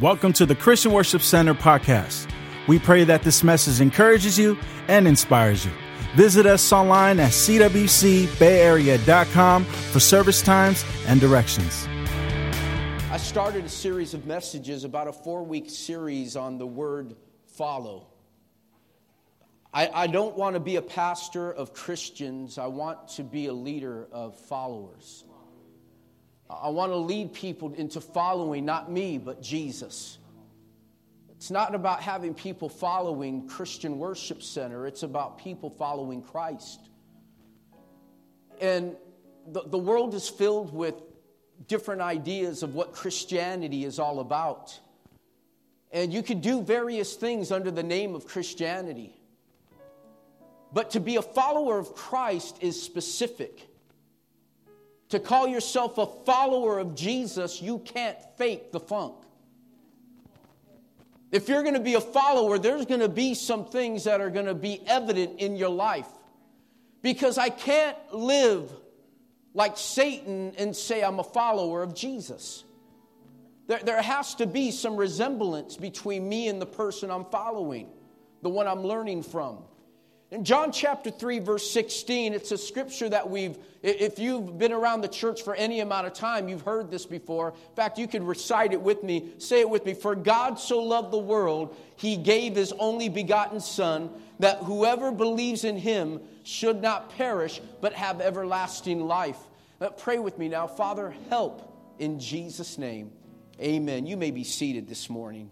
Welcome to the Christian Worship Center podcast. We pray that this message encourages you and inspires you. Visit us online at cwcbayarea.com for service times and directions. I started a series of messages, about a four week series on the word follow. I, I don't want to be a pastor of Christians, I want to be a leader of followers. I want to lead people into following not me, but Jesus. It's not about having people following Christian Worship Center, it's about people following Christ. And the, the world is filled with different ideas of what Christianity is all about. And you can do various things under the name of Christianity. But to be a follower of Christ is specific. To call yourself a follower of Jesus, you can't fake the funk. If you're going to be a follower, there's going to be some things that are going to be evident in your life. Because I can't live like Satan and say I'm a follower of Jesus. There, there has to be some resemblance between me and the person I'm following, the one I'm learning from. In John chapter 3, verse 16, it's a scripture that we've, if you've been around the church for any amount of time, you've heard this before. In fact, you could recite it with me, say it with me. For God so loved the world, he gave his only begotten Son, that whoever believes in him should not perish, but have everlasting life. Now, pray with me now. Father, help in Jesus' name. Amen. You may be seated this morning.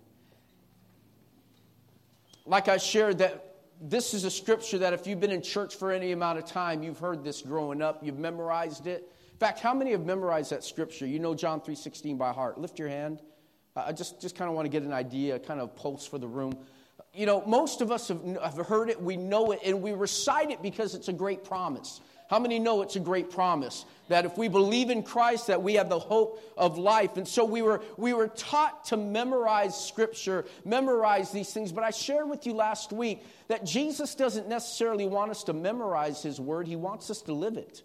Like I shared, that this is a scripture that if you've been in church for any amount of time, you've heard this growing up, you've memorized it. In fact, how many have memorized that scripture? You know John 3:16 by heart. Lift your hand. I just, just kind of want to get an idea, kind of pulse for the room. You know, most of us have, have heard it, we know it, and we recite it because it's a great promise. How many know it's a great promise? That if we believe in Christ, that we have the hope of life. And so we were, we were taught to memorize Scripture, memorize these things. But I shared with you last week that Jesus doesn't necessarily want us to memorize His Word, He wants us to live it.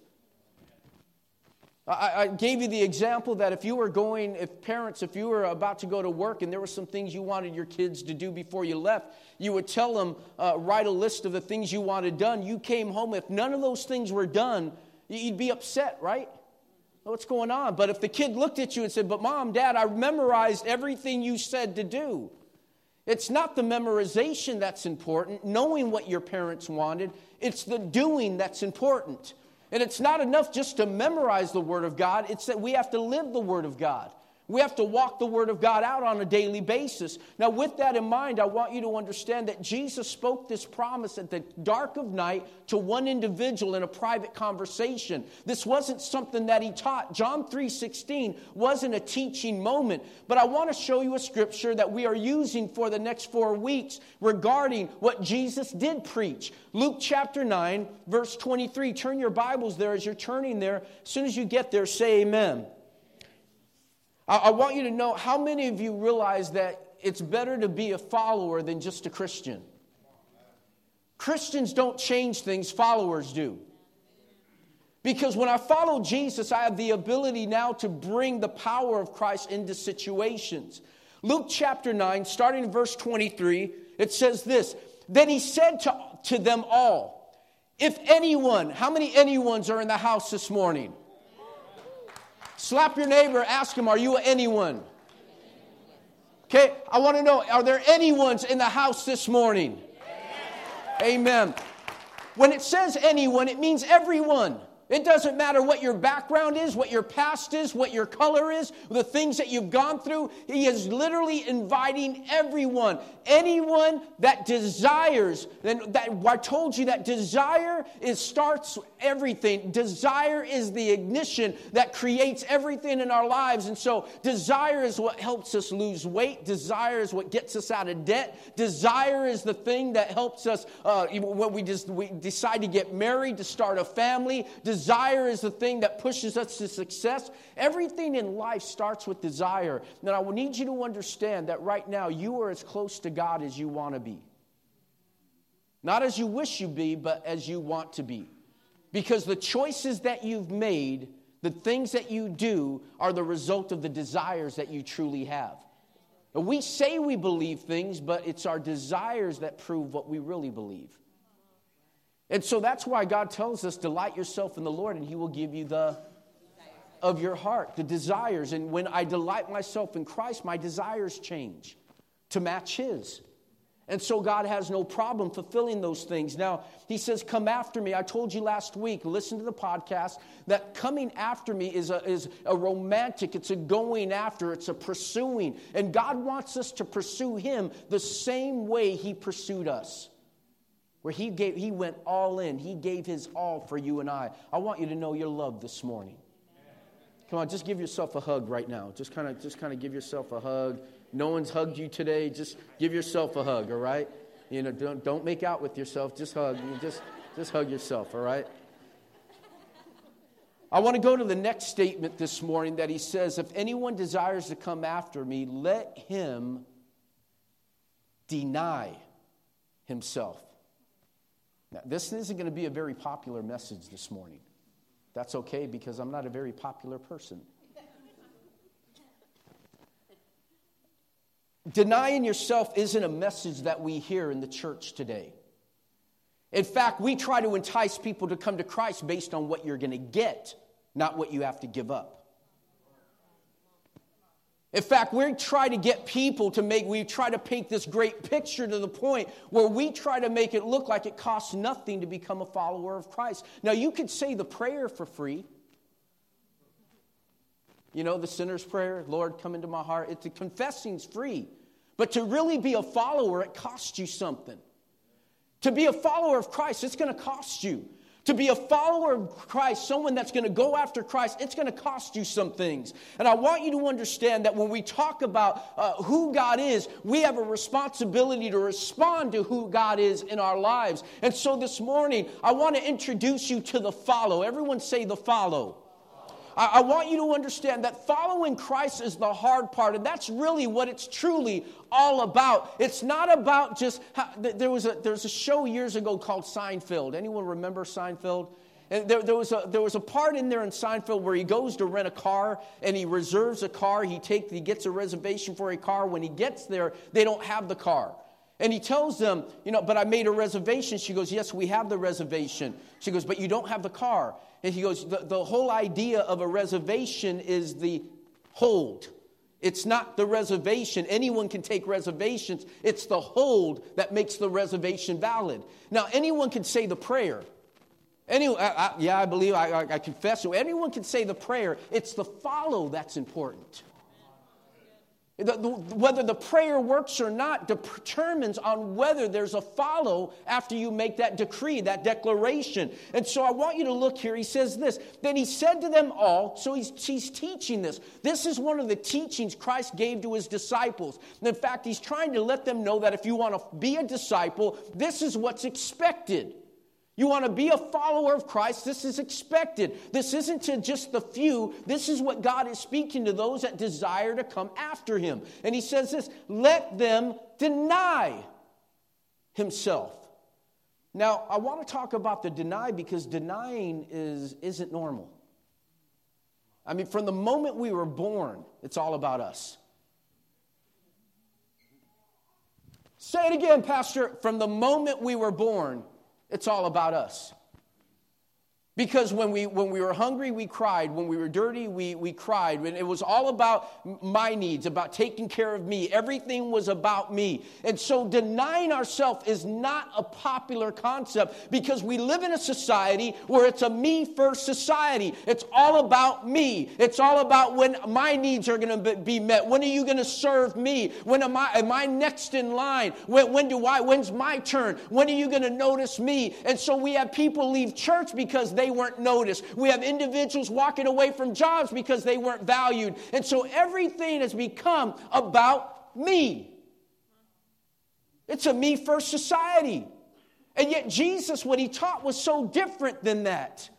I, I, gave you the example that if you were going, if parents, if you were about to go to work and there were some things you wanted your kids to do before you left, you would tell them, uh, write a list of the things you wanted done. You came home, if none of those things were done, you'd be upset, right? What's going on? But if the kid looked at you and said, But mom, dad, I memorized everything you said to do. It's not the memorization that's important, knowing what your parents wanted, it's the doing that's important. And it's not enough just to memorize the Word of God, it's that we have to live the Word of God. We have to walk the Word of God out on a daily basis. Now, with that in mind, I want you to understand that Jesus spoke this promise at the dark of night to one individual in a private conversation. This wasn't something that he taught. John 3:16 wasn't a teaching moment, but I want to show you a scripture that we are using for the next 4 weeks regarding what Jesus did preach. Luke chapter 9, verse 23. Turn your Bibles there as you're turning there. As soon as you get there, say amen. I, I want you to know how many of you realize that it's better to be a follower than just a Christian. Christians don't change things, followers do. Because when I follow Jesus, I have the ability now to bring the power of Christ into situations. Luke chapter 9, starting in verse 23, it says this Then he said to, to them all, If anyone, how many anyones are in the house this morning? Slap your neighbor, ask him, Are you anyone? Okay, I want to know, are there anyones in the house this morning? Amen. When it says anyone, it means everyone. It doesn't matter what your background is, what your past is, what your color is, the things that you've gone through. He is literally inviting everyone, anyone that desires. And that I told you that desire is starts everything. Desire is the ignition that creates everything in our lives. And so desire is what helps us lose weight. Desire is what gets us out of debt. Desire is the thing that helps us uh, when we just we decide to get married, to start a family. Desire Desire is the thing that pushes us to success. Everything in life starts with desire. Now, I need you to understand that right now you are as close to God as you want to be. Not as you wish you be, but as you want to be. Because the choices that you've made, the things that you do, are the result of the desires that you truly have. We say we believe things, but it's our desires that prove what we really believe. And so that's why God tells us, delight yourself in the Lord, and He will give you the of your heart, the desires. And when I delight myself in Christ, my desires change to match His. And so God has no problem fulfilling those things. Now, He says, Come after me. I told you last week, listen to the podcast, that coming after me is a, is a romantic, it's a going after, it's a pursuing. And God wants us to pursue Him the same way He pursued us. Where he, gave, he went all in, He gave His all for you and I. I want you to know your love this morning. Come on, just give yourself a hug right now. Just kind of just kind of give yourself a hug. No one's hugged you today. Just give yourself a hug, all right? You know, don't, don't make out with yourself. Just hug. Just, just hug yourself, all right? I want to go to the next statement this morning that he says, If anyone desires to come after me, let him deny himself. Now, this isn't going to be a very popular message this morning. That's okay because I'm not a very popular person. Denying yourself isn't a message that we hear in the church today. In fact, we try to entice people to come to Christ based on what you're going to get, not what you have to give up. In fact, we try to get people to make, we try to paint this great picture to the point where we try to make it look like it costs nothing to become a follower of Christ. Now, you could say the prayer for free. You know, the sinner's prayer, Lord, come into my heart. It's a confessing's free. But to really be a follower, it costs you something. To be a follower of Christ, it's going to cost you. To be a follower of Christ, someone that's going to go after Christ, it's going to cost you some things. And I want you to understand that when we talk about uh, who God is, we have a responsibility to respond to who God is in our lives. And so this morning, I want to introduce you to the follow. Everyone say the follow. I, I want you to understand that following Christ is the hard part, and that's really what it's truly all about. It's not about just, how, there, was a, there was a show years ago called Seinfeld. Anyone remember Seinfeld? And there, there, was a, there was a part in there in Seinfeld where he goes to rent a car and he reserves a car. He, take, he gets a reservation for a car. When he gets there, they don't have the car. And he tells them, you know, but I made a reservation. She goes, yes, we have the reservation. She goes, but you don't have the car. And he goes, the, the whole idea of a reservation is the hold. It's not the reservation. Anyone can take reservations. It's the hold that makes the reservation valid. Now, anyone can say the prayer. Anyone, I, I, yeah, I believe, I, I confess. Anyone can say the prayer. It's the follow that's important. The, the, whether the prayer works or not determines on whether there's a follow after you make that decree, that declaration. And so I want you to look here. He says this. Then he said to them all, so he's, he's teaching this. This is one of the teachings Christ gave to his disciples. And in fact, he's trying to let them know that if you want to be a disciple, this is what's expected. You want to be a follower of Christ, this is expected. This isn't to just the few. This is what God is speaking to those that desire to come after him. And he says this let them deny himself. Now, I want to talk about the deny because denying is, isn't normal. I mean, from the moment we were born, it's all about us. Say it again, Pastor. From the moment we were born, it's all about us. Because when we, when we were hungry, we cried. When we were dirty, we, we cried. And it was all about my needs, about taking care of me. Everything was about me. And so denying ourselves is not a popular concept because we live in a society where it's a me first society. It's all about me. It's all about when my needs are going to be met. When are you going to serve me? When am I, am I next in line? When, when do I, when's my turn? When are you going to notice me? And so we have people leave church because they weren't noticed. We have individuals walking away from jobs because they weren't valued. And so everything has become about me. It's a me first society. And yet, Jesus, what he taught was so different than that.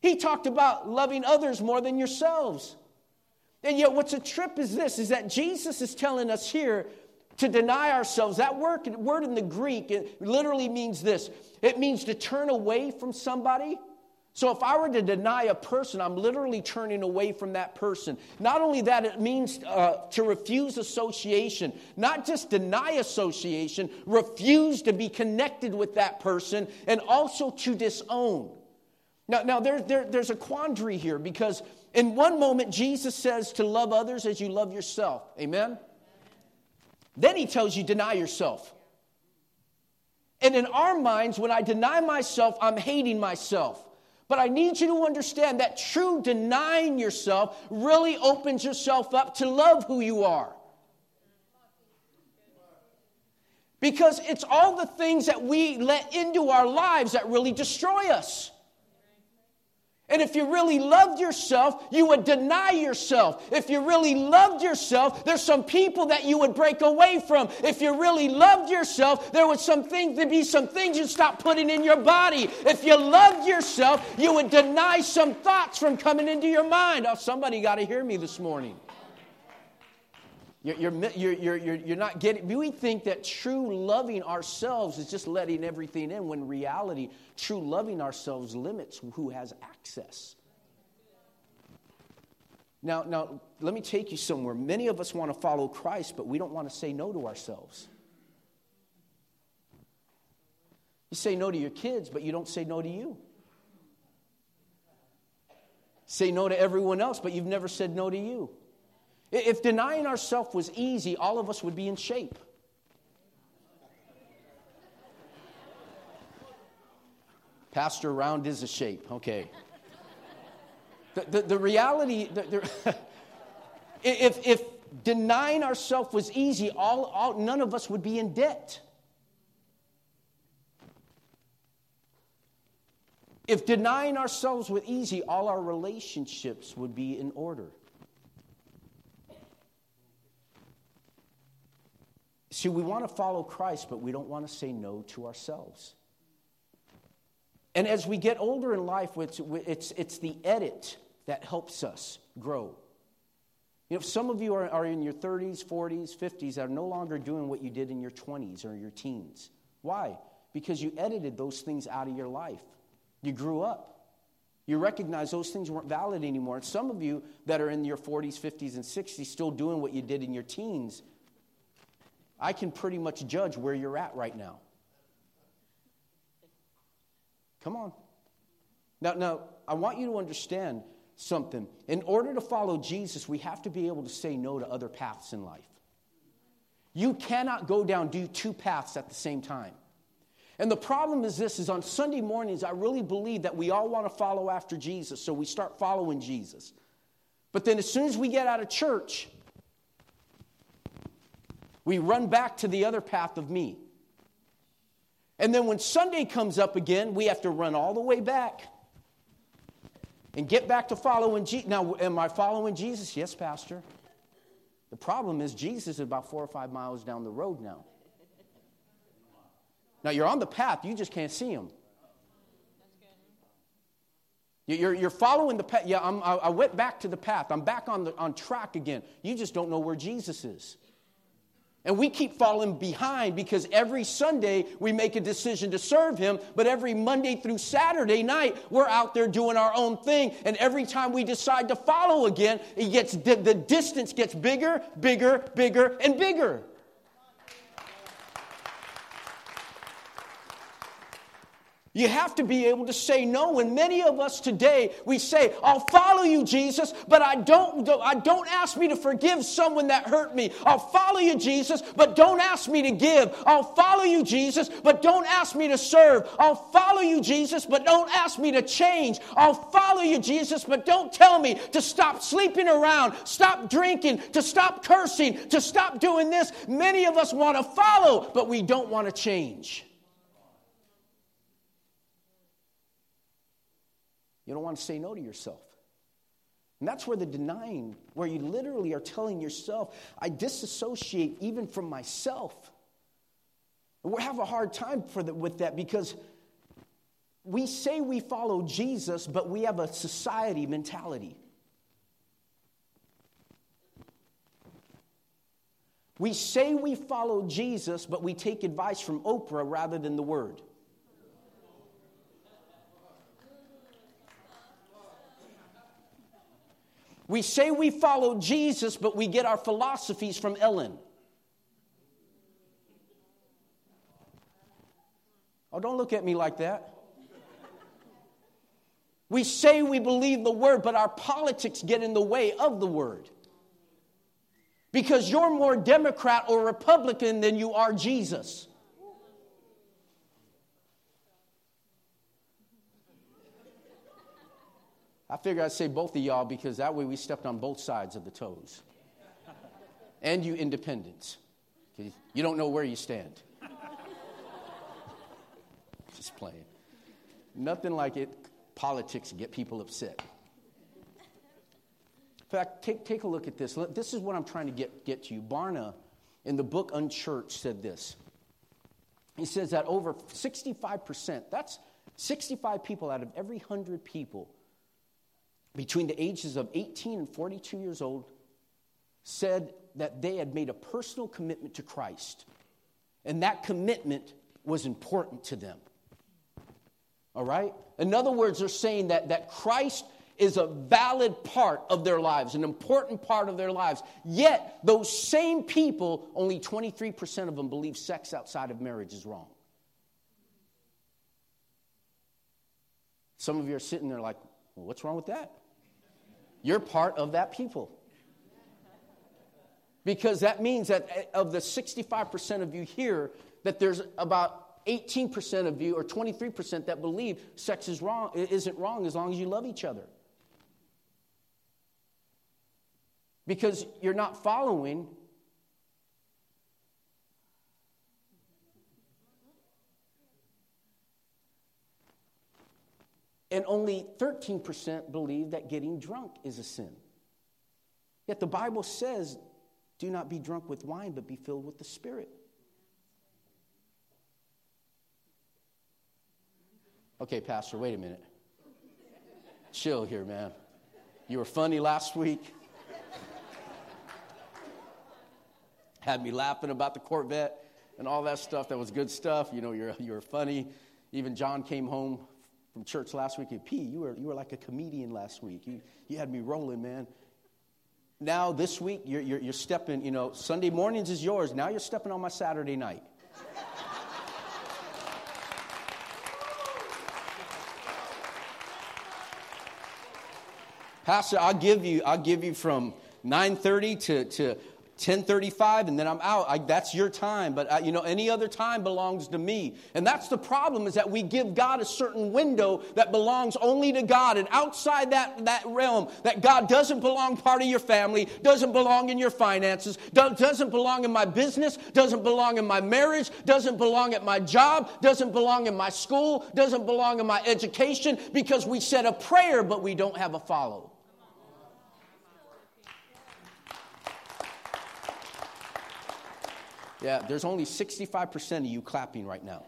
He talked about loving others more than yourselves. And yet, what's a trip is this is that Jesus is telling us here to deny ourselves. That word, word in the Greek, it literally means this it means to turn away from somebody So if I were to deny a person, I'm literally turning away from that person. Not only that, it means uh, to refuse association, not just deny association, refuse to be connected with that person, and also to disown. Now, now there, there, there's a quandary here because in one moment, Jesus says to love others as you love yourself. Amen? Then he tells you, deny yourself. And in our minds, when I deny myself, I'm hating myself. But I need you to understand that true denying yourself really opens yourself up to love who you are. Because it's all the things that we let into our lives that really destroy us. And if you really loved yourself, you would deny yourself. If you really loved yourself, there's some people that you would break away from. If you really loved yourself, there would some things to be some things you'd stop putting in your body. If you loved yourself, you would deny some thoughts from coming into your mind. Oh, somebody got to hear me this morning. You're, you're, you're, you're, you're not getting, we think that true loving ourselves is just letting everything in, when reality, true loving ourselves limits who has access. Now, now, let me take you somewhere. Many of us want to follow Christ, but we don't want to say no to ourselves. You say no to your kids, but you don't say no to you. Say no to everyone else, but you've never said no to you. If denying ourselves was easy, all of us would be in shape. Pastor round is a shape. Okay. The, the, the reality, the, the if, if denying ourselves was easy, all, all, none of us would be in debt. If denying ourselves was easy, all our relationships would be in order. See, we want to follow Christ, but we don't want to say no to ourselves. And as we get older in life, it's, it's, it's the edit that helps us grow. You know, some of you are, are in your 30s, 40s, 50s that are no longer doing what you did in your 20s or your teens. Why? Because you edited those things out of your life. You grew up. You recognize those things weren't valid anymore. And some of you that are in your 40s, 50s, and 60s still doing what you did in your teens I can pretty much judge where you're at right now. Come on. Now, now, I want you to understand something. In order to follow Jesus, we have to be able to say no to other paths in life. You cannot go down do two paths at the same time. And the problem is this is on Sunday mornings I really believe that we all want to follow after Jesus, so we start following Jesus. But then as soon as we get out of church, we run back to the other path of me. And then when Sunday comes up again, we have to run all the way back and get back to following Jesus. Now, am I following Jesus? Yes, Pastor. The problem is, Jesus is about four or five miles down the road now. Now, you're on the path, you just can't see him. You're, you're following the path. Yeah, I'm, i went back to the path. I'm back on, the, on track again. You just don't know where Jesus is. And we keep falling behind because every Sunday we make a decision to serve Him, but every Monday through Saturday night we're out there doing our own thing. And every time we decide to follow again, it gets, the, distance gets bigger, bigger, bigger, and bigger. You have to be able to say no. And many of us today, we say, I'll follow you, Jesus, but I don't, I don't ask me to forgive someone that hurt me. I'll follow you, Jesus, but don't ask me to give. I'll follow you, Jesus, but don't ask me to serve. I'll follow you, Jesus, but don't ask me to change. I'll follow you, Jesus, but don't tell me to stop sleeping around, stop drinking, to stop cursing, to stop doing this. Many of us want to follow, but we don't want to change. You don't want to say no to yourself. And that's where the denying, where you literally are telling yourself, I disassociate even from myself. We have a hard time for the, with that because we say we follow Jesus, but we have a society mentality. We say we follow Jesus, but we take advice from Oprah rather than the Word. We say we follow Jesus, but we get our philosophies from Ellen. Oh, don't look at me like that. We say we believe the word, but our politics get in the way of the word. Because you're more Democrat or Republican than you are Jesus. I figure I'd say both of y'all because that way we stepped on both sides of the toes. And you independents. You don't know where you stand. Just playing. Nothing like it, politics get people upset. In fact, take, take a look at this. This is what I'm trying to get, get to you. Barna, in the book Unchurched, said this. He says that over 65%, that's 65 people out of every 100 people between the ages of 18 and 42 years old said that they had made a personal commitment to Christ. And that commitment was important to them. All right? In other words, they're saying that, that Christ is a valid part of their lives, an important part of their lives. Yet, those same people, only 23% of them believe sex outside of marriage is wrong. Some of you are sitting there like, well, what's wrong with that? You're part of that people. Because that means that eh, of the 65% of you here, that there's about 18% of you or 23% that believe sex is wrong, isn't wrong as long as you love each other. Because you're not following and only 13% believe that getting drunk is a sin. Yet the Bible says, do not be drunk with wine, but be filled with the Spirit. Okay, Pastor, wait a minute. Chill here, man. You were funny last week. Had me laughing about the Corvette and all that stuff. That was good stuff. You know, you're, you're funny. Even John came home from church last week. P, you were, you were like a comedian last week. You, you had me rolling, man. Now, this week, you're, you're, you're stepping, you know, Sunday mornings is yours. Now you're stepping on my Saturday night. Pastor, I'll give you, I'll give you from 9:30 to, to 1035 and then i'm out. I, that's your time but uh, you know any other time belongs to me. And that's the problem is that we give god a certain window that belongs only to god. And outside that, that realm that god doesn't belong part of your family doesn't belong in your finances doesn't belong in my business doesn't belong in my marriage doesn't belong at my job doesn't belong in my school doesn't belong in my education because we said a prayer but we don't have a follow Yeah, there's only 65% of you clapping right now.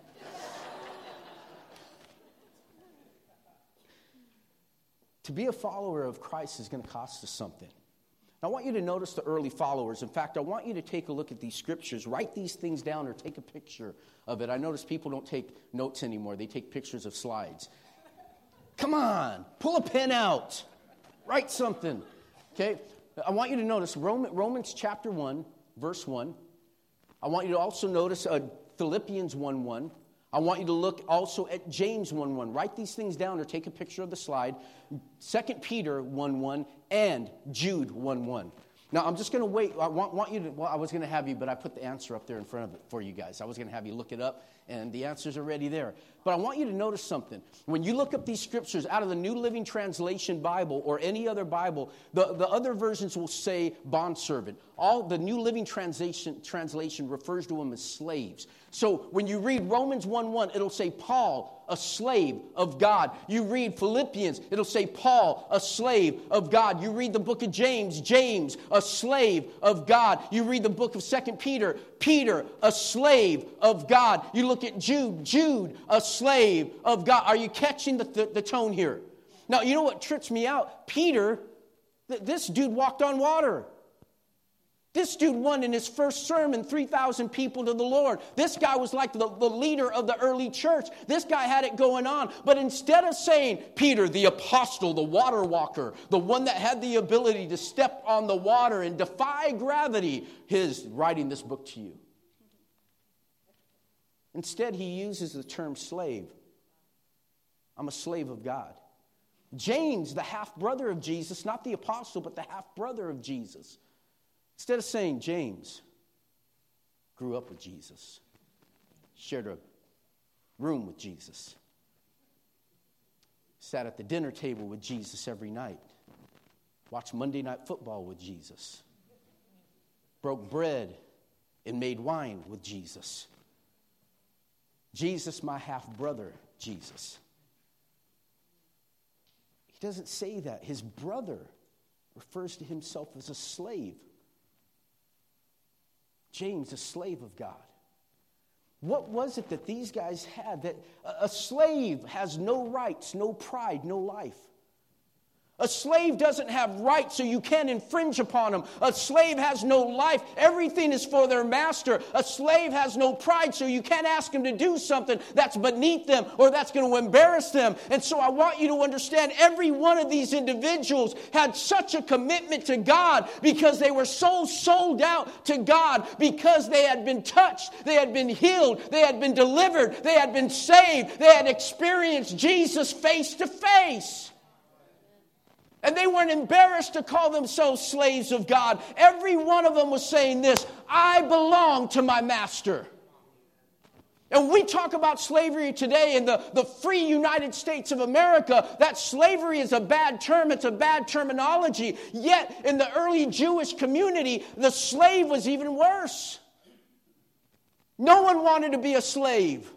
to be a follower of Christ is going to cost us something. I want you to notice the early followers. In fact, I want you to take a look at these scriptures, write these things down, or take a picture of it. I notice people don't take notes anymore, they take pictures of slides. Come on, pull a pen out, write something. Okay? I want you to notice Romans chapter 1, verse 1. I want you to also notice uh, Philippians 1 1. I want you to look also at James 1 1. Write these things down or take a picture of the slide. 2 Peter 1 1 and Jude 1 1. Now, I'm just going to wait. I want, want you to, well, I was going to have you, but I put the answer up there in front of it for you guys. I was going to have you look it up, and the answer's are already there. But I want you to notice something. When you look up these scriptures out of the New Living Translation Bible or any other Bible, the, the other versions will say bondservant. All the New Living Translation, translation refers to them as slaves. So when you read Romans 1 1, it'll say Paul, a slave of God. You read Philippians, it'll say Paul, a slave of God. You read the book of James, James, a slave of God. You read the book of Second Peter, Peter, a slave of God. You look at Jude, Jude, a slave of God. Are you catching the, the, the tone here? Now, you know what trips me out? Peter, th- this dude walked on water. This dude won in his first sermon 3,000 people to the Lord. This guy was like the, the, leader of the early church. This guy had it going on. But instead of saying, Peter, the apostle, the water walker, the one that had the ability to step on the water and defy gravity, his writing this book to you. Instead, he uses the term slave. I'm a slave of God. James, the half brother of Jesus, not the apostle, but the half brother of Jesus Instead of saying James grew up with Jesus, shared a room with Jesus, sat at the dinner table with Jesus every night, watched Monday Night Football with Jesus, broke bread and made wine with Jesus. Jesus, my half brother, Jesus. He doesn't say that. His brother refers to himself as a slave. James, a slave of God. What was it that these guys had? That a slave has no rights, no pride, no life. A slave doesn't have rights, so you can't infringe upon them. A slave has no life. Everything is for their master. A slave has no pride, so you can't ask him to do something that's beneath them or that's going to embarrass them. And so I want you to understand every one of these individuals had such a commitment to God because they were so sold out to God because they had been touched, they had been healed, they had been delivered, they had been saved, they had experienced Jesus face to face. And they weren't embarrassed to call themselves slaves of God. Every one of them was saying this I belong to my master. And we talk about slavery today in the, the free United States of America, that slavery is a bad term, it's a bad terminology. Yet, in the early Jewish community, the slave was even worse. No one wanted to be a slave.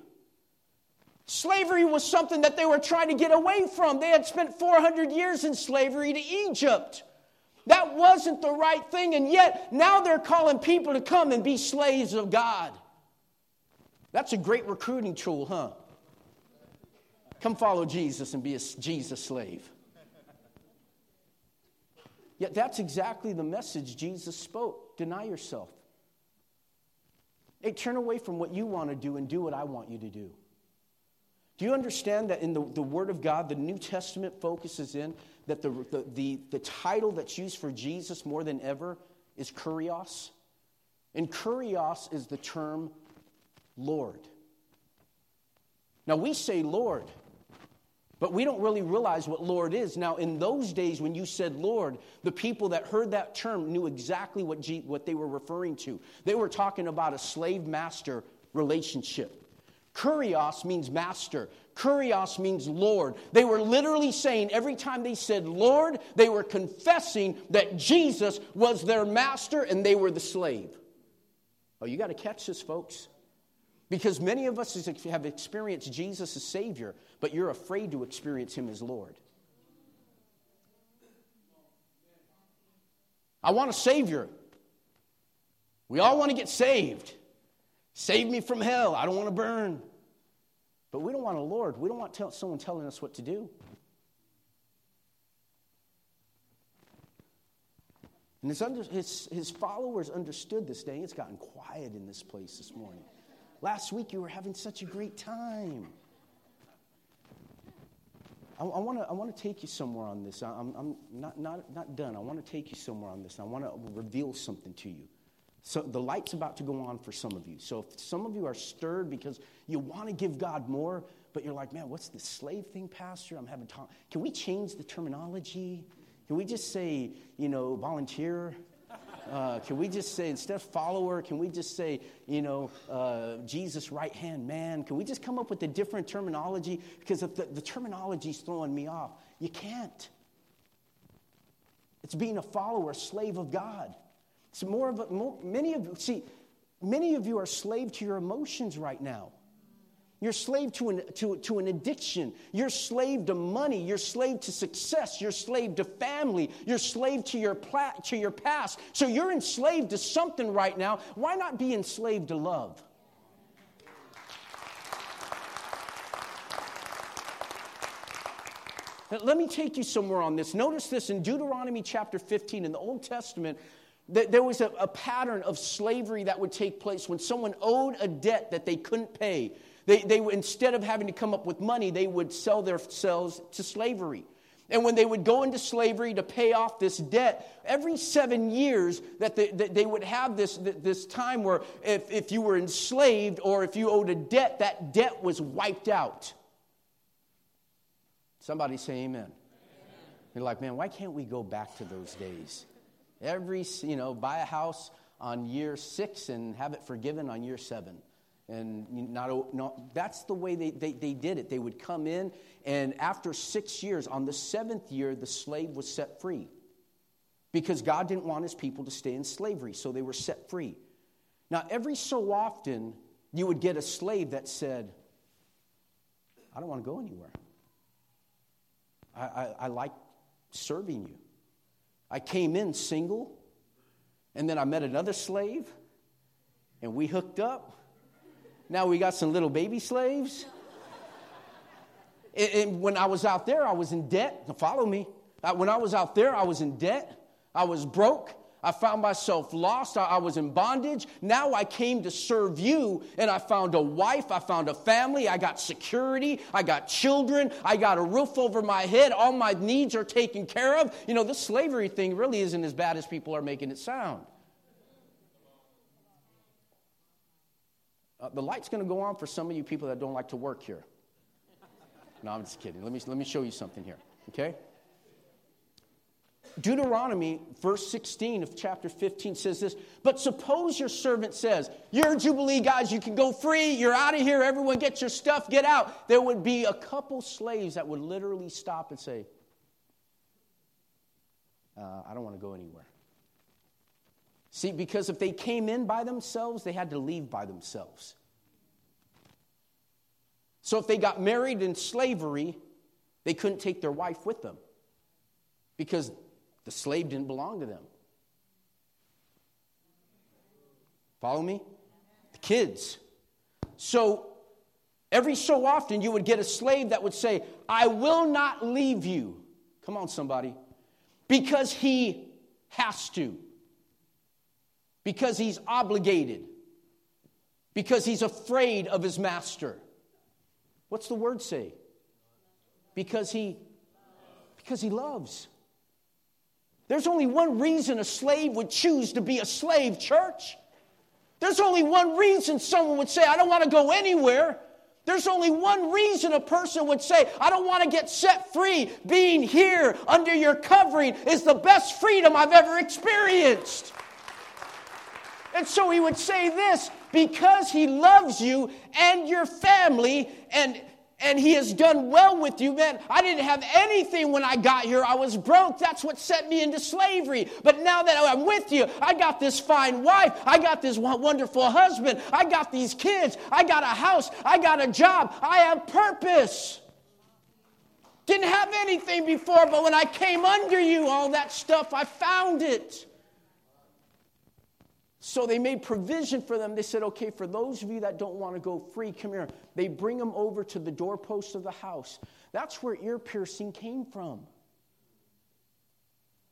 Slavery was something that they were trying to get away from. They had spent 400 years in slavery to Egypt. That wasn't the right thing, and yet now they're calling people to come and be slaves of God. That's a great recruiting tool, huh? Come follow Jesus and be a Jesus slave. Yet that's exactly the message Jesus spoke. Deny yourself. Hey, turn away from what you want to do and do what I want you to do. Do you understand that in the, the Word of God, the New Testament focuses in that the, the, the, the title that's used for Jesus more than ever is kurios? And kurios is the term Lord. Now we say Lord, but we don't really realize what Lord is. Now, in those days when you said Lord, the people that heard that term knew exactly what, G, what they were referring to. They were talking about a slave master relationship. Kurios means master. Kurios means Lord. They were literally saying every time they said Lord, they were confessing that Jesus was their master and they were the slave. Oh, you got to catch this, folks. Because many of us have experienced Jesus as Savior, but you're afraid to experience Him as Lord. I want a Savior. We all want to get saved. Save me from hell. I don't want to burn. But we don't want a Lord. We don't want tell, someone telling us what to do. And his, under, his, his followers understood this day. It's gotten quiet in this place this morning. Last week you were having such a great time. I, I want to I take you somewhere on this. I'm, I'm not, not, not done. I want to take you somewhere on this. I want to reveal something to you. So the light's about to go on for some of you. So if some of you are stirred because you want to give God more, but you're like, man, what's this slave thing, Pastor? I'm having time. Can we change the terminology? Can we just say, you know, volunteer? Uh, can we just say, instead of follower, can we just say, you know, uh, Jesus' right hand man? Can we just come up with a different terminology? Because if the, the terminology is throwing me off, you can't. It's being a follower, a slave of God. It's more of a, many of you, see, many of you are slave to your emotions right now. You're slave to an, to, to an addiction. You're slave to money. You're slave to success. You're slave to family. You're slave to your, pla- to your past. So you're enslaved to something right now. Why not be enslaved to love? Let me take you somewhere on this. Notice this in Deuteronomy chapter 15 in the Old Testament. There was a, a, pattern of slavery that would take place when someone owed a debt that they couldn't pay. They, they, instead of having to come up with money, they would sell themselves to slavery. And when they would go into slavery to pay off this debt, every seven years that they, that they would have this, this time where if, if you were enslaved or if you owed a debt, that debt was wiped out. Somebody say amen. amen. You're like, man, why can't we go back to those days? Every, you know, buy a house on year six and have it forgiven on year seven. And not, not, that's the way they, they, they did it. They would come in, and after six years, on the seventh year, the slave was set free. Because God didn't want his people to stay in slavery, so they were set free. Now, every so often, you would get a slave that said, I don't want to go anywhere. I, I, I like serving you. I came in single, and then I met another slave, and we hooked up. Now we got some little baby slaves. And when I was out there, I was in debt. Follow me. When I was out there, I was in debt. I was broke. I found myself lost. I, was in bondage. Now I came to serve you, and I found a wife. I found a family. I got security. I got children. I got a roof over my head. All my needs are taken care of. You know, this slavery thing really isn't as bad as people are making it sound. Uh, the light's going to go on for some of you people that don't like to work here. No, I'm just kidding. Let me, let me show you something here, okay? Deuteronomy, verse 16 of chapter 15 says this But suppose your servant says, You're Jubilee guys, you can go free, you're out of here, everyone get your stuff, get out. There would be a couple slaves that would literally stop and say, uh, I don't want to go anywhere. See, because if they came in by themselves, they had to leave by themselves. So if they got married in slavery, they couldn't take their wife with them because the slave didn't belong to them. Follow me? The kids. So every so often you would get a slave that would say, I will not leave you. Come on, somebody. Because he has to because he's obligated, because he's afraid of his master. What's the word say? Because he because he loves. There's only one reason a slave would choose to be a slave, church. There's only one reason someone would say, I don't want to go anywhere. There's only one reason a person would say, I don't want to get set free. Being here under your covering is the best freedom I've ever experienced. And so he would say this because he loves you and your family and and he has done well with you, man. I didn't have anything when I got here. I was broke. That's what set me into slavery. But now that I'm with you, I got this fine wife. I got this wonderful husband. I got these kids. I got a house. I got a job. I have purpose. Didn't have anything before, but when I came under you, all that stuff, I found it. So they made provision for them. They said, okay, for those of you that don't want to go free, come here. They bring them over to the doorpost of the house. That's where ear piercing came from.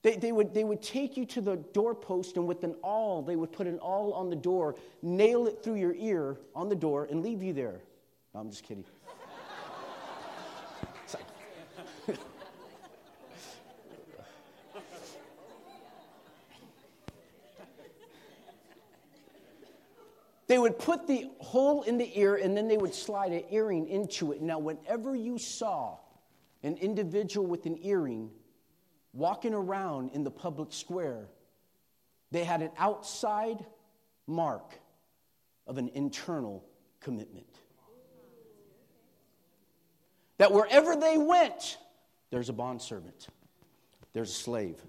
They, they, would, they would take you to the doorpost, and with an awl, they would put an awl on the door, nail it through your ear on the door, and leave you there. No, I'm just kidding. They would put the hole in the ear and then they would slide an earring into it. Now, whenever you saw an individual with an earring walking around in the public square, they had an outside mark of an internal commitment. That wherever they went, there's a bondservant, there's a slave.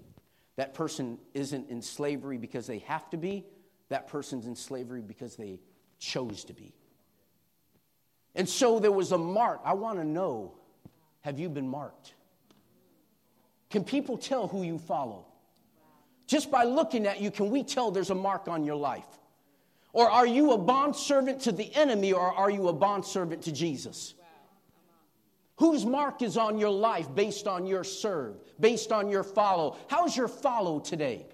That person isn't in slavery because they have to be, that person's in slavery because they chose to be. And so there was a mark. I want to know have you been marked? Can people tell who you follow? Just by looking at you, can we tell there's a mark on your life? Or are you a bondservant to the enemy or are you a bondservant to Jesus? Whose mark is on your life based on your serve, based on your follow? How's your follow today?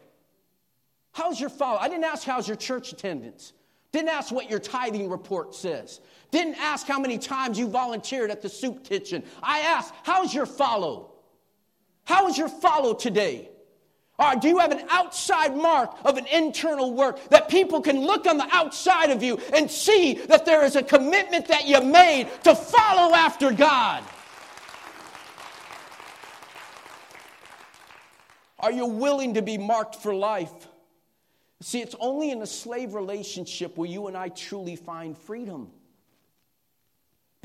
How's your follow? I didn't ask how's your church attendance. Didn't ask what your tithing report says. Didn't ask how many times you volunteered at the soup kitchen. I asked, how's your follow? How is your follow today? Right, do you have an outside mark of an internal work that people can look on the outside of you and see that there is a commitment that you made to follow after God? Are you willing to be marked for life? See, it's only in a slave relationship where you and I truly find freedom.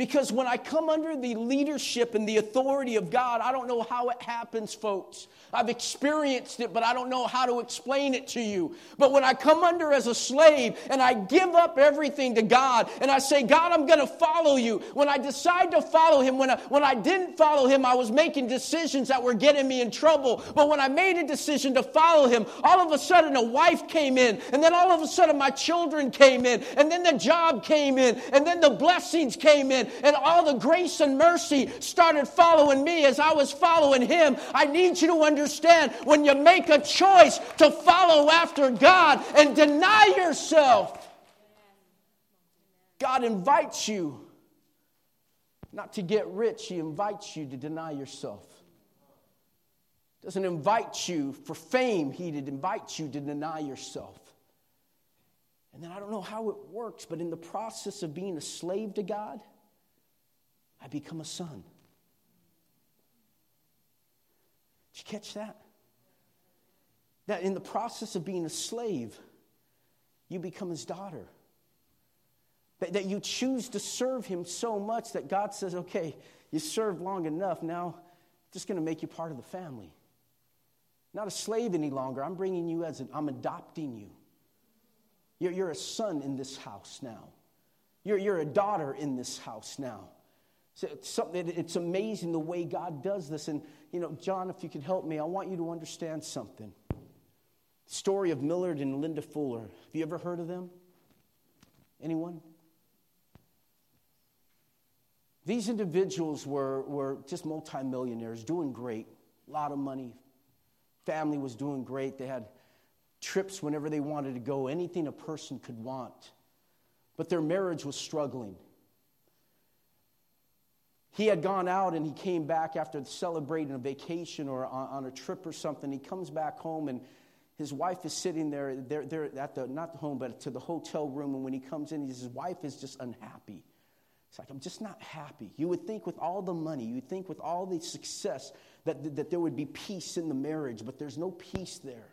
Because when I come under the leadership and the authority of God, I don't know how it happens, folks. I've experienced it, but I don't know how to explain it to you. But when I come under as a slave and I give up everything to God and I say, God, I'm going to follow you. When I decide to follow Him, when I, when I didn't follow Him, I was making decisions that were getting me in trouble. But when I made a decision to follow Him, all of a sudden a wife came in, and then all of a sudden my children came in, and then the job came in, and then the blessings came in and all the grace and mercy started following me as I was following him. I need you to understand when you make a choice to follow after God and deny yourself, God invites you not to get rich, He invites you to deny yourself. Doesn't invite you for fame, He invites you to deny yourself. And then I don't know how it works, but in the process of being a slave to God, I become a son. Did you catch that? That in the process of being a slave, you become his daughter. That, that you choose to serve him so much that God says, okay, you served long enough, now I'm just going to make you part of the family. Not a slave any longer. I'm bringing you as an, I'm adopting you. You're, you're a son in this house now. You're, you're a daughter in this house now. So it's amazing the way God does this. And, you know, John, if you could help me, I want you to understand something. The story of Millard and Linda Fuller. Have you ever heard of them? Anyone? These individuals were, were just multimillionaires, doing great, a lot of money. Family was doing great. They had trips whenever they wanted to go, anything a person could want. But their marriage was struggling. He had gone out and he came back after celebrating a vacation or on, a trip or something. He comes back home and his wife is sitting there, they're, they're at the, not the home, but to the hotel room. And when he comes in, his wife is just unhappy. It's like, I'm just not happy. You would think with all the money, you would think with all the success that, that there would be peace in the marriage, but there's no peace there.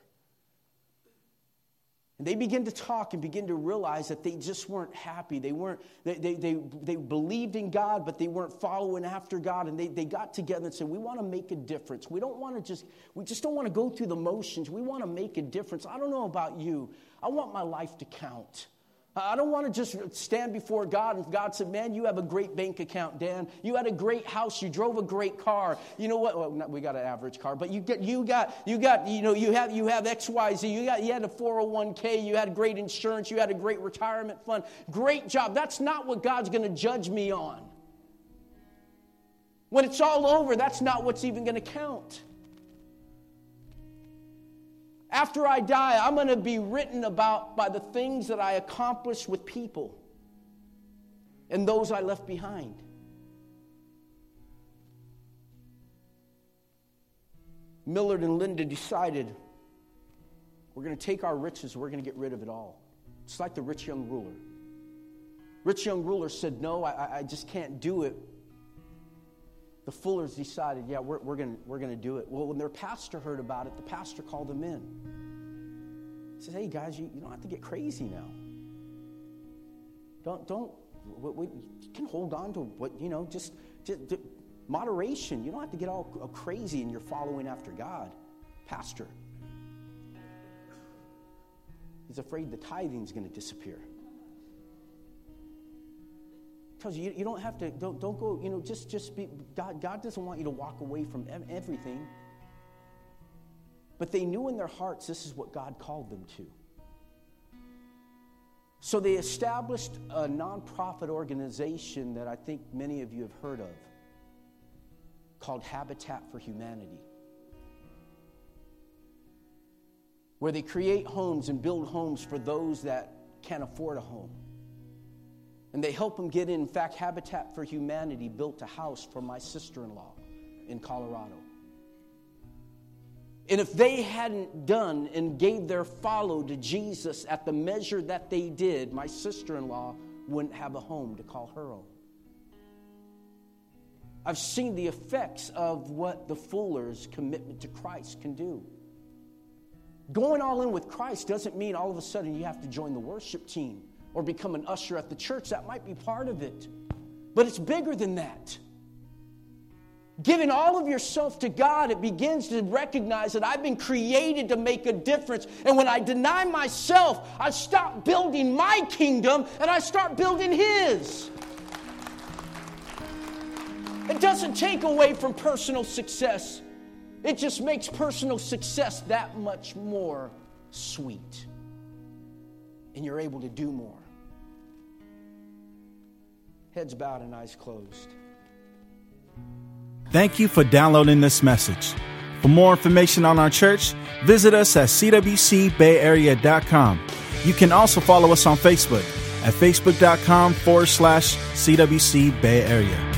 And they begin to talk and begin to realize that they just weren't happy. They weren't, they, they, they, they believed in God, but they weren't following after God. And they, they got together and said, We want to make a difference. We don't want to just, we just don't want to go through the motions. We want to make a difference. I don't know about you. I want my life to count. I don't want to just stand before God and God said, Man, you have a great bank account, Dan. You had a great house. You drove a great car. You know what? Well, not, we got an average car, but you get you got you got you know you have you have XYZ. You got you had a 401k, you had great insurance, you had a great retirement fund. Great job. That's not what God's going to judge me on. When it's all over, that's not what's even going to count. After I die, I'm going to be written about by the things that I accomplished with people and those I left behind. Millard and Linda decided we're going to take our riches, we're going to get rid of it all. It's like the rich young ruler. Rich young ruler said, No, I, I just can't do it. The Fullers decided, yeah, we're, we're going we're to do it. Well, when their pastor heard about it, the pastor called them in. He says, hey, guys, you, you don't have to get crazy now. Don't, don't, we, we, you can hold on to what, you know, just, just, moderation. You don't have to get all crazy and you're following after God. Pastor. He's afraid the tithing is going to disappear tells you, you don't have to, don't, don't go, you know, just, just be, God, God doesn't want you to walk away from everything. But they knew in their hearts this is what God called them to. So they established a nonprofit organization that I think many of you have heard of called Habitat for Humanity. where they create homes and build homes for those that can't afford a home. And they help them get in. In fact, Habitat for Humanity built a house for my sister in law in Colorado. And if they hadn't done and gave their follow to Jesus at the measure that they did, my sister in law wouldn't have a home to call her own. I've seen the effects of what the Fuller's commitment to Christ can do. Going all in with Christ doesn't mean all of a sudden you have to join the worship team or become an usher at the church. That might be part of it. But it's bigger than that. Giving all of yourself to God, it begins to recognize that I've been created to make a difference. And when I deny myself, I stop building my kingdom and I start building His. It doesn't take away from personal success, it just makes personal success that much more sweet. And you're able to do more. Heads bowed and eyes closed. Thank you for downloading this message. For more information on our church, visit us at cwcbayarea.com. You can also follow us on Facebook at facebook.com forward slash CWC Bay Area.